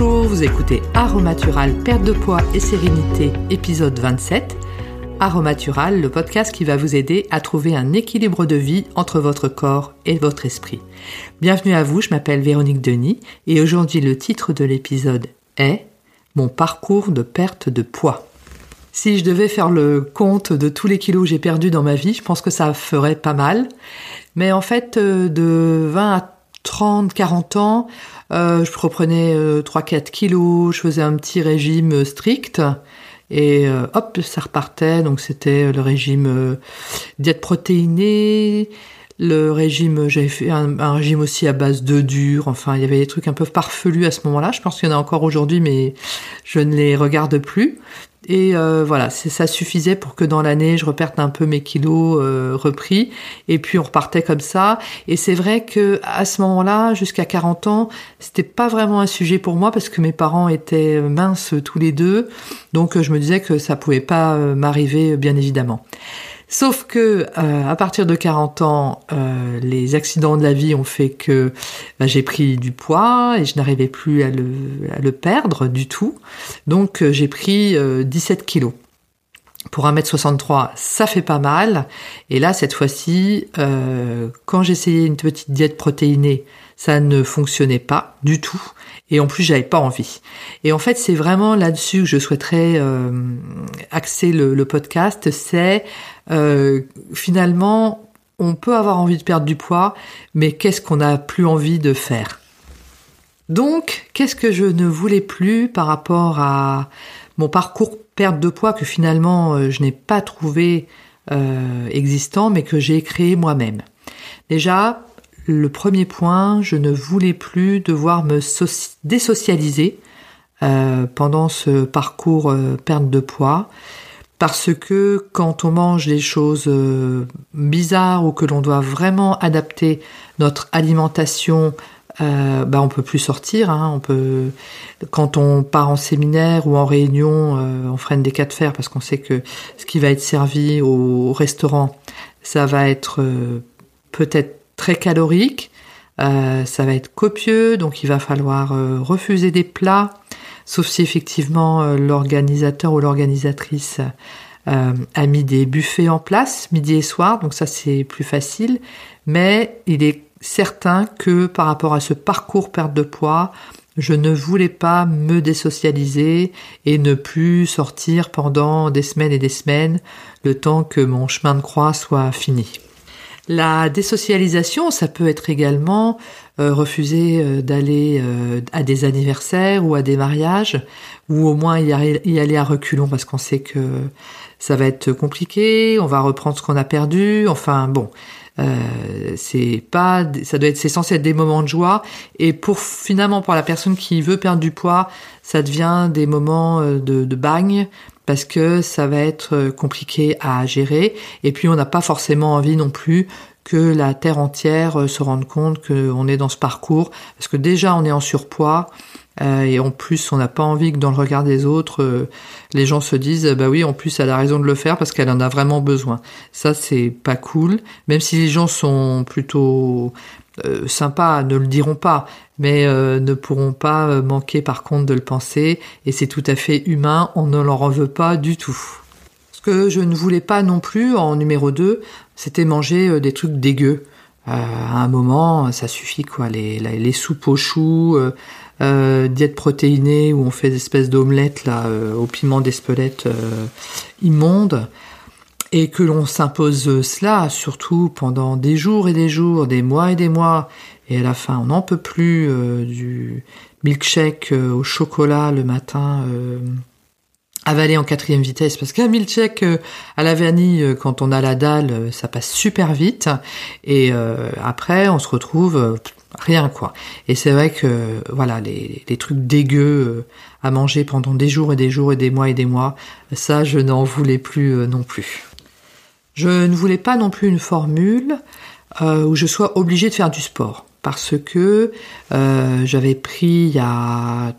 Bonjour, vous écoutez Aromatural, perte de poids et sérénité, épisode 27. Aromatural, le podcast qui va vous aider à trouver un équilibre de vie entre votre corps et votre esprit. Bienvenue à vous, je m'appelle Véronique Denis et aujourd'hui le titre de l'épisode est Mon parcours de perte de poids. Si je devais faire le compte de tous les kilos que j'ai perdus dans ma vie, je pense que ça ferait pas mal. Mais en fait, euh, de 20 à 30, 40 ans, euh, je reprenais 3-4 euh, kilos, je faisais un petit régime strict et euh, hop, ça repartait. Donc c'était le régime diète protéinée, le régime, j'avais fait un, un, régime aussi à base de dur. Enfin, il y avait des trucs un peu farfelus à ce moment-là. Je pense qu'il y en a encore aujourd'hui, mais je ne les regarde plus. Et euh, voilà, ça suffisait pour que dans l'année, je reperte un peu mes kilos euh, repris. Et puis on repartait comme ça. Et c'est vrai que à ce moment-là, jusqu'à 40 ans, c'était pas vraiment un sujet pour moi parce que mes parents étaient minces tous les deux. Donc je me disais que ça pouvait pas euh, m'arriver, bien évidemment. Sauf que euh, à partir de 40 ans, euh, les accidents de la vie ont fait que bah, j'ai pris du poids et je n'arrivais plus à le, perdre du tout. Donc euh, j'ai pris 17 kilos. Pour 1m63, ça fait pas mal. Et là, cette fois-ci, quand j'essayais une petite diète protéinée, ça ne fonctionnait pas du tout. Et en plus, j'avais pas envie. Et en fait, c'est vraiment là-dessus que je souhaiterais axer le, le podcast. C'est euh, finalement, on peut avoir envie de perdre du poids, mais qu'est-ce qu'on n'a plus envie de faire? Donc, qu'est-ce que je ne voulais plus par rapport à mon parcours perte de poids que finalement euh, je n'ai pas trouvé euh, existant, mais que j'ai créé moi-même? Déjà, le premier point, je ne voulais plus devoir me désocialiser pendant ce parcours perte de poids parce que quand on mange des choses euh, bizarres ou que l'on doit vraiment adapter notre alimentation, euh, bah on peut plus sortir. Hein, on peut, quand on part en séminaire ou en réunion, euh, on freine des cas de fer parce qu'on sait que ce qui va être servi au, restaurant, ça va être euh, peut-être très calorique, ça va être copieux, donc il va falloir refuser des plats sauf si effectivement euh, l'organisateur ou l'organisatrice euh, a mis des buffets en place midi et soir, donc ça c'est plus facile, mais il est certain que par rapport à ce parcours perte de poids, je ne voulais pas me désocialiser et ne plus sortir pendant des semaines et des semaines, le temps que mon chemin de croix soit fini. La désocialisation, ça peut être également euh, refuser euh, d'aller euh, à des anniversaires ou à des mariages, ou au moins y, aller à reculons parce qu'on sait que ça va être compliqué, on va reprendre ce qu'on a perdu, enfin bon. c'est pas ça doit être c'est censé être des moments de joie et pour finalement pour la personne qui veut perdre du poids ça devient des moments de, de bagne parce que ça va être compliqué à gérer. Et puis on n'a pas forcément envie non plus que la terre entière euh, se rende compte qu'on est dans ce parcours, parce que déjà on est en surpoids, euh, et en plus on n'a pas envie que dans le regard des autres, euh, les gens se disent bah oui en plus elle a raison de le faire parce qu'elle en a vraiment besoin. Ça c'est pas cool, même si les gens sont plutôt sympas, ne le diront pas, mais ne pourront pas manquer par contre de le penser, et c'est tout à fait humain, on ne leur en veut pas du tout. Ce que je ne voulais pas non plus en numéro 2, c'était manger euh, des trucs dégueux. Euh, à un moment, ça suffit quoi. Les, soupes aux choux, euh, euh, diète protéinée où on fait des espèces d'omelettes au piment d'Espelette immonde et que l'on s'impose cela surtout pendant des jours et des jours, des mois et des mois. Et à la fin on n'en peut plus du milkshake au chocolat le matin avaler en quatrième vitesse. Parce qu'un milkshake euh, à la vanille euh, quand on a la dalle euh, ça passe super vite. Et après on se retrouve rien quoi. Et c'est vrai que voilà les trucs dégueux à manger pendant des jours et des jours et des mois et des mois ça je n'en voulais plus non plus je ne voulais pas non plus une formule où je sois obligée de faire du sport parce que j'avais pris il y a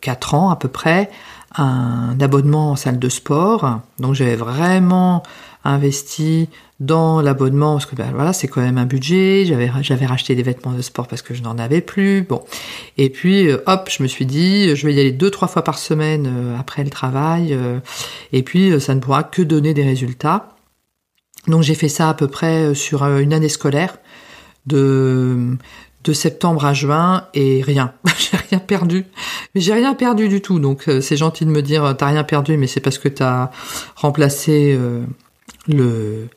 4 ans à peu près un abonnement en salle de sport. Donc j'avais vraiment investi dans l'abonnement parce que ben, voilà c'est quand même un budget. J'avais racheté des vêtements de sport parce que je n'en avais plus. Bon. Et puis euh, hop je me suis dit je vais y aller deux trois fois par semaine euh, après le travail euh, et puis ça ne pourra que donner des résultats donc j'ai fait ça à peu près sur une année scolaire de septembre à juin et rien j'ai rien perdu mais j'ai rien perdu du tout donc c'est gentil de me dire t'as rien perdu mais c'est parce que t'as remplacé le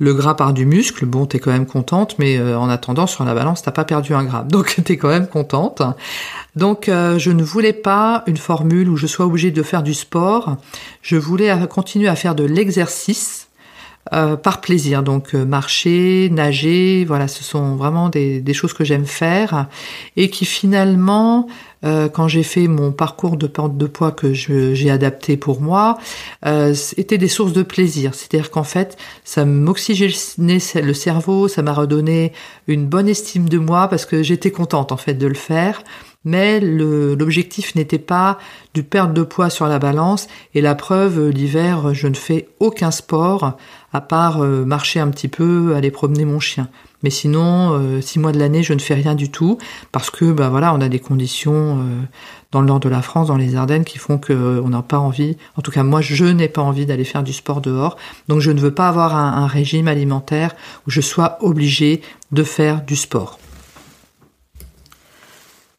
le gras par du muscle, bon, t'es quand même contente, mais euh, en attendant, sur la balance, t'as pas perdu un gramme. Donc, t'es quand même contente. Donc, euh, je ne voulais pas une formule où je sois obligée de faire du sport. Je voulais continuer à faire de l'exercice euh, par plaisir. Donc euh, marcher, nager, voilà, ce sont vraiment des, choses que j'aime faire et qui finalement, euh, quand j'ai fait mon parcours de perte de poids que j'ai adapté pour moi, étaient des sources de plaisir. C'est-à-dire qu'en fait, ça m'oxygénait le cerveau, ça m'a redonné une bonne estime de moi parce que j'étais contente en fait de le faire mais l'objectif n'était pas de perdre de poids sur la balance et la preuve l'hiver je ne fais aucun sport à part euh, marcher un petit peu, aller promener mon chien. Mais sinon, euh, six mois de l'année, je ne fais rien du tout parce que, bah voilà, on a des conditions euh, dans le nord de la France, dans les Ardennes, qui font que on n'a pas envie. En tout cas, moi, je n'ai pas envie d'aller faire du sport dehors. Donc, je ne veux pas avoir un, un régime alimentaire où je sois obligée de faire du sport.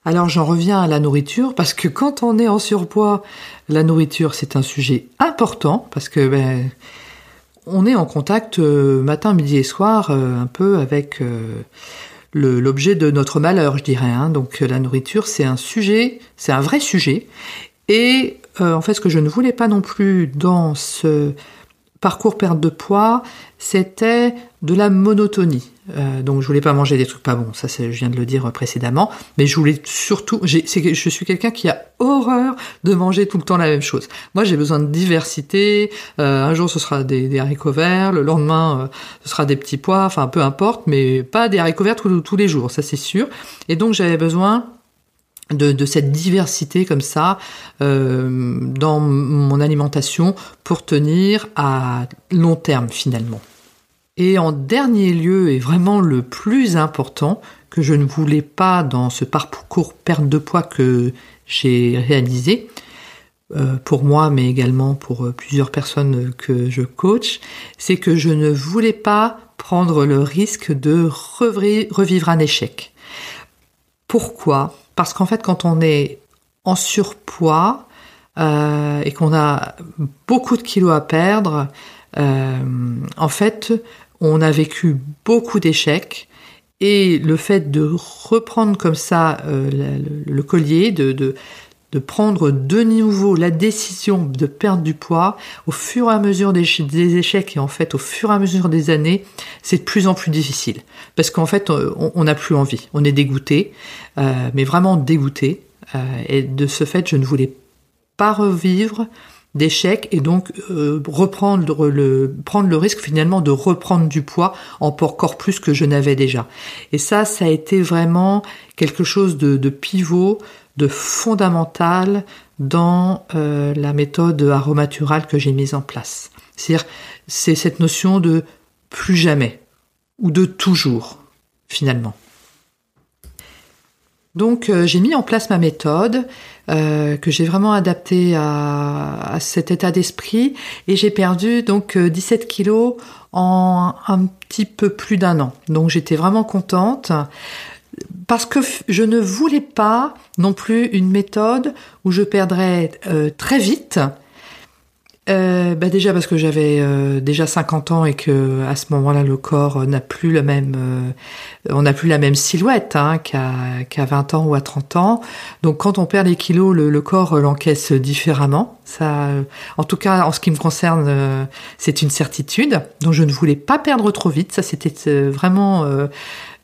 Alors j'en reviens à la nourriture parce que quand on est en surpoids, la nourriture c'est un sujet important parce que ben, on est en contact euh, matin, midi et soir euh, un peu avec euh, l'objet de notre malheur, je dirais. Hein. Donc la nourriture, c'est un sujet, c'est un vrai sujet. Et en fait, ce que je ne voulais pas non plus dans ce parcours perte de poids, c'était de la monotonie. Euh, donc je voulais pas manger des trucs pas bons, ça je viens de le dire précédemment, mais je voulais surtout, je suis quelqu'un qui a horreur de manger tout le temps la même chose. Moi j'ai besoin de diversité, euh, un jour ce sera des, haricots verts, le lendemain euh, ce sera des petits pois, enfin peu importe, mais pas des haricots verts tous, les jours, ça c'est sûr. Et donc j'avais besoin de, cette diversité comme ça euh, dans mon alimentation pour tenir à long terme finalement. Et en dernier lieu, et vraiment le plus important, que je ne voulais pas dans ce parcours perte de poids que j'ai réalisé, euh, pour moi, mais également pour euh, plusieurs personnes que je coach, c'est que je ne voulais pas prendre le risque de revivre un échec. Pourquoi? Parce qu'en fait, quand on est en surpoids euh, et qu'on a beaucoup de kilos à perdre, en fait, on a vécu beaucoup d'échecs. Et le fait de reprendre comme ça euh, le, collier, de, de, prendre de nouveau la décision de perdre du poids au fur et à mesure des, échecs et en fait au fur et à mesure des années, c'est de plus en plus difficile. Parce qu'en fait on n'a plus envie, on est dégoûté, euh, mais vraiment dégoûté. Euh, et de ce fait je ne voulais pas revivre d'échec et donc euh, reprendre le prendre le risque finalement de reprendre du poids encore plus que je n'avais déjà. Et ça, ça a été vraiment quelque chose de, pivot, de fondamental dans euh, la méthode aromaturale que j'ai mise en place. C'est-à-dire, c'est cette notion de plus jamais ou de toujours finalement. Donc euh, j'ai mis en place ma méthode euh, que j'ai vraiment adaptée à, cet état d'esprit et j'ai perdu donc 17 euh, kilos en un petit peu plus d'un an. Donc j'étais vraiment contente parce que je ne voulais pas non plus une méthode où je perdrais très vite euh, bah déjà parce que j'avais euh, déjà 50 ans et que à ce moment-là le corps n'a plus le même euh, on n'a plus la même silhouette hein, qu'à qu'à 20 ans ou à 30 ans. Donc quand on perd les kilos, le, corps l'encaisse différemment. Ça en tout cas en ce qui me concerne, c'est une certitude. Donc je ne voulais pas perdre trop vite, ça c'était vraiment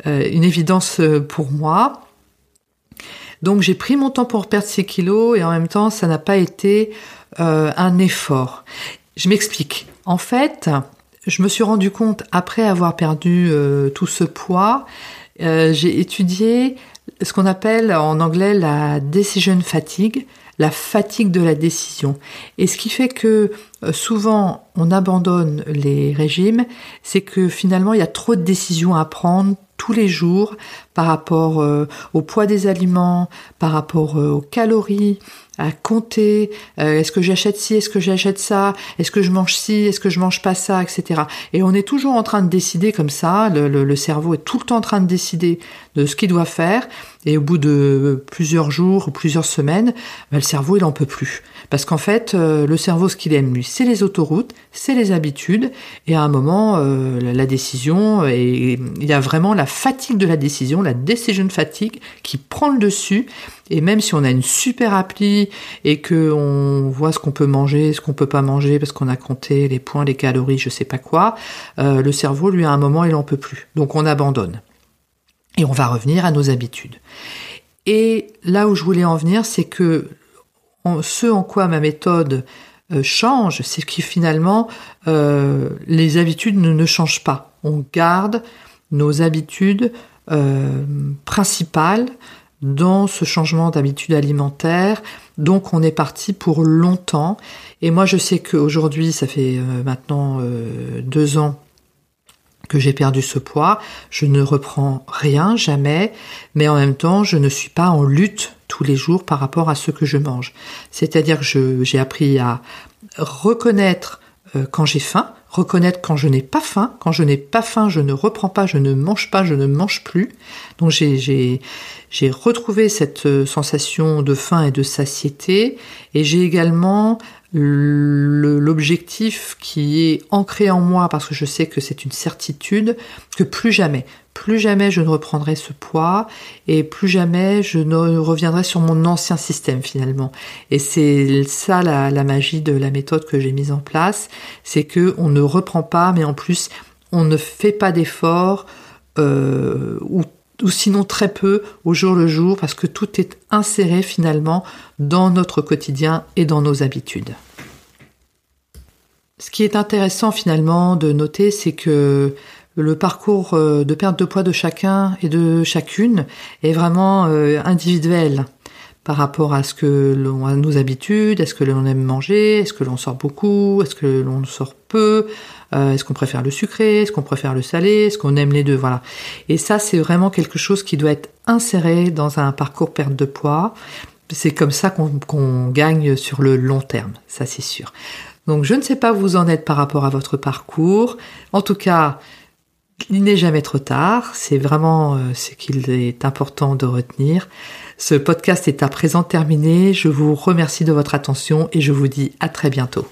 une évidence pour moi. Donc j'ai pris mon temps pour perdre ces kilos et en même temps ça n'a pas été euh, un effort. Je m'explique. En fait, je me suis rendu compte après avoir perdu euh, tout ce poids, euh, j'ai étudié ce qu'on appelle en anglais la decision fatigue. la fatigue de la décision. Et ce qui fait que euh, souvent on abandonne les régimes, c'est que finalement il y a trop de décisions à prendre tous les jours par rapport euh, au poids des aliments, par rapport euh, aux calories, à compter, euh, est-ce que j'achète ci, est-ce que j'achète ça, est-ce que je mange ci, est-ce que je mange pas ça, etc. Et on est toujours en train de décider comme ça, le, le, cerveau est tout le temps en train de décider de ce qu'il doit faire, et au bout de plusieurs jours ou plusieurs semaines, ben, le cerveau il en peut plus. Parce qu'en fait, euh, le cerveau, ce qu'il aime lui, c'est les autoroutes, c'est les habitudes, et à un moment, euh, la décision, et il y a vraiment la fatigue de la décision, la decision fatigue qui prend le dessus, et même si on a une super appli et que on voit ce qu'on peut manger, ce qu'on peut pas manger parce qu'on a compté les points, les calories, je sais pas quoi, euh, le cerveau lui à un moment il en peut plus. Donc on abandonne et on va revenir à nos habitudes. Et là où je voulais en venir, c'est que ce en quoi ma méthode euh, change, c'est que finalement euh, les habitudes ne, changent pas. On garde nos habitudes principales dans ce changement d'habitude alimentaire. Donc on est parti pour longtemps. Et moi je sais qu'aujourd'hui, ça fait euh, maintenant euh, deux ans que j'ai perdu ce poids. Je ne reprends rien, jamais, mais en même temps, je ne suis pas en lutte tous les jours par rapport à ce que je mange. C'est-à-dire que j'ai appris à reconnaître euh, quand j'ai faim, reconnaître quand je n'ai pas faim. Quand je n'ai pas faim, je ne reprends pas, je ne mange pas, je ne mange plus. Donc j'ai retrouvé cette euh, sensation de faim et de satiété. Et j'ai également l'objectif qui est ancré en moi parce que je sais que c'est une certitude que plus jamais, plus jamais je ne reprendrai ce poids et plus jamais je ne reviendrai sur mon ancien système finalement. Et c'est ça la, magie de la méthode que j'ai mise en place, c'est que on ne reprend pas, mais en plus on ne fait pas d'efforts euh, ou ou sinon très peu au jour le jour parce que tout est inséré finalement dans notre quotidien et dans nos habitudes. Ce qui est intéressant finalement de noter, c'est que le parcours euh, de perte de poids de chacun et de chacune est vraiment euh, individuel par rapport à ce que l'on a nos habitudes, est-ce que l'on aime manger, est-ce que l'on sort beaucoup, est-ce que l'on sort peu, euh, est-ce qu'on préfère le sucré, est-ce qu'on préfère le salé, est-ce qu'on aime les deux, voilà. Et ça, c'est vraiment quelque chose qui doit être inséré dans un parcours perte de poids. C'est comme ça qu'on gagne sur le long terme, ça c'est sûr. Donc je ne sais pas où vous en êtes par rapport à votre parcours. En tout cas, il n'est jamais trop tard, c'est vraiment euh, ce qu'il est important de retenir. Ce podcast est à présent terminé, je vous remercie de votre attention et je vous dis à très bientôt.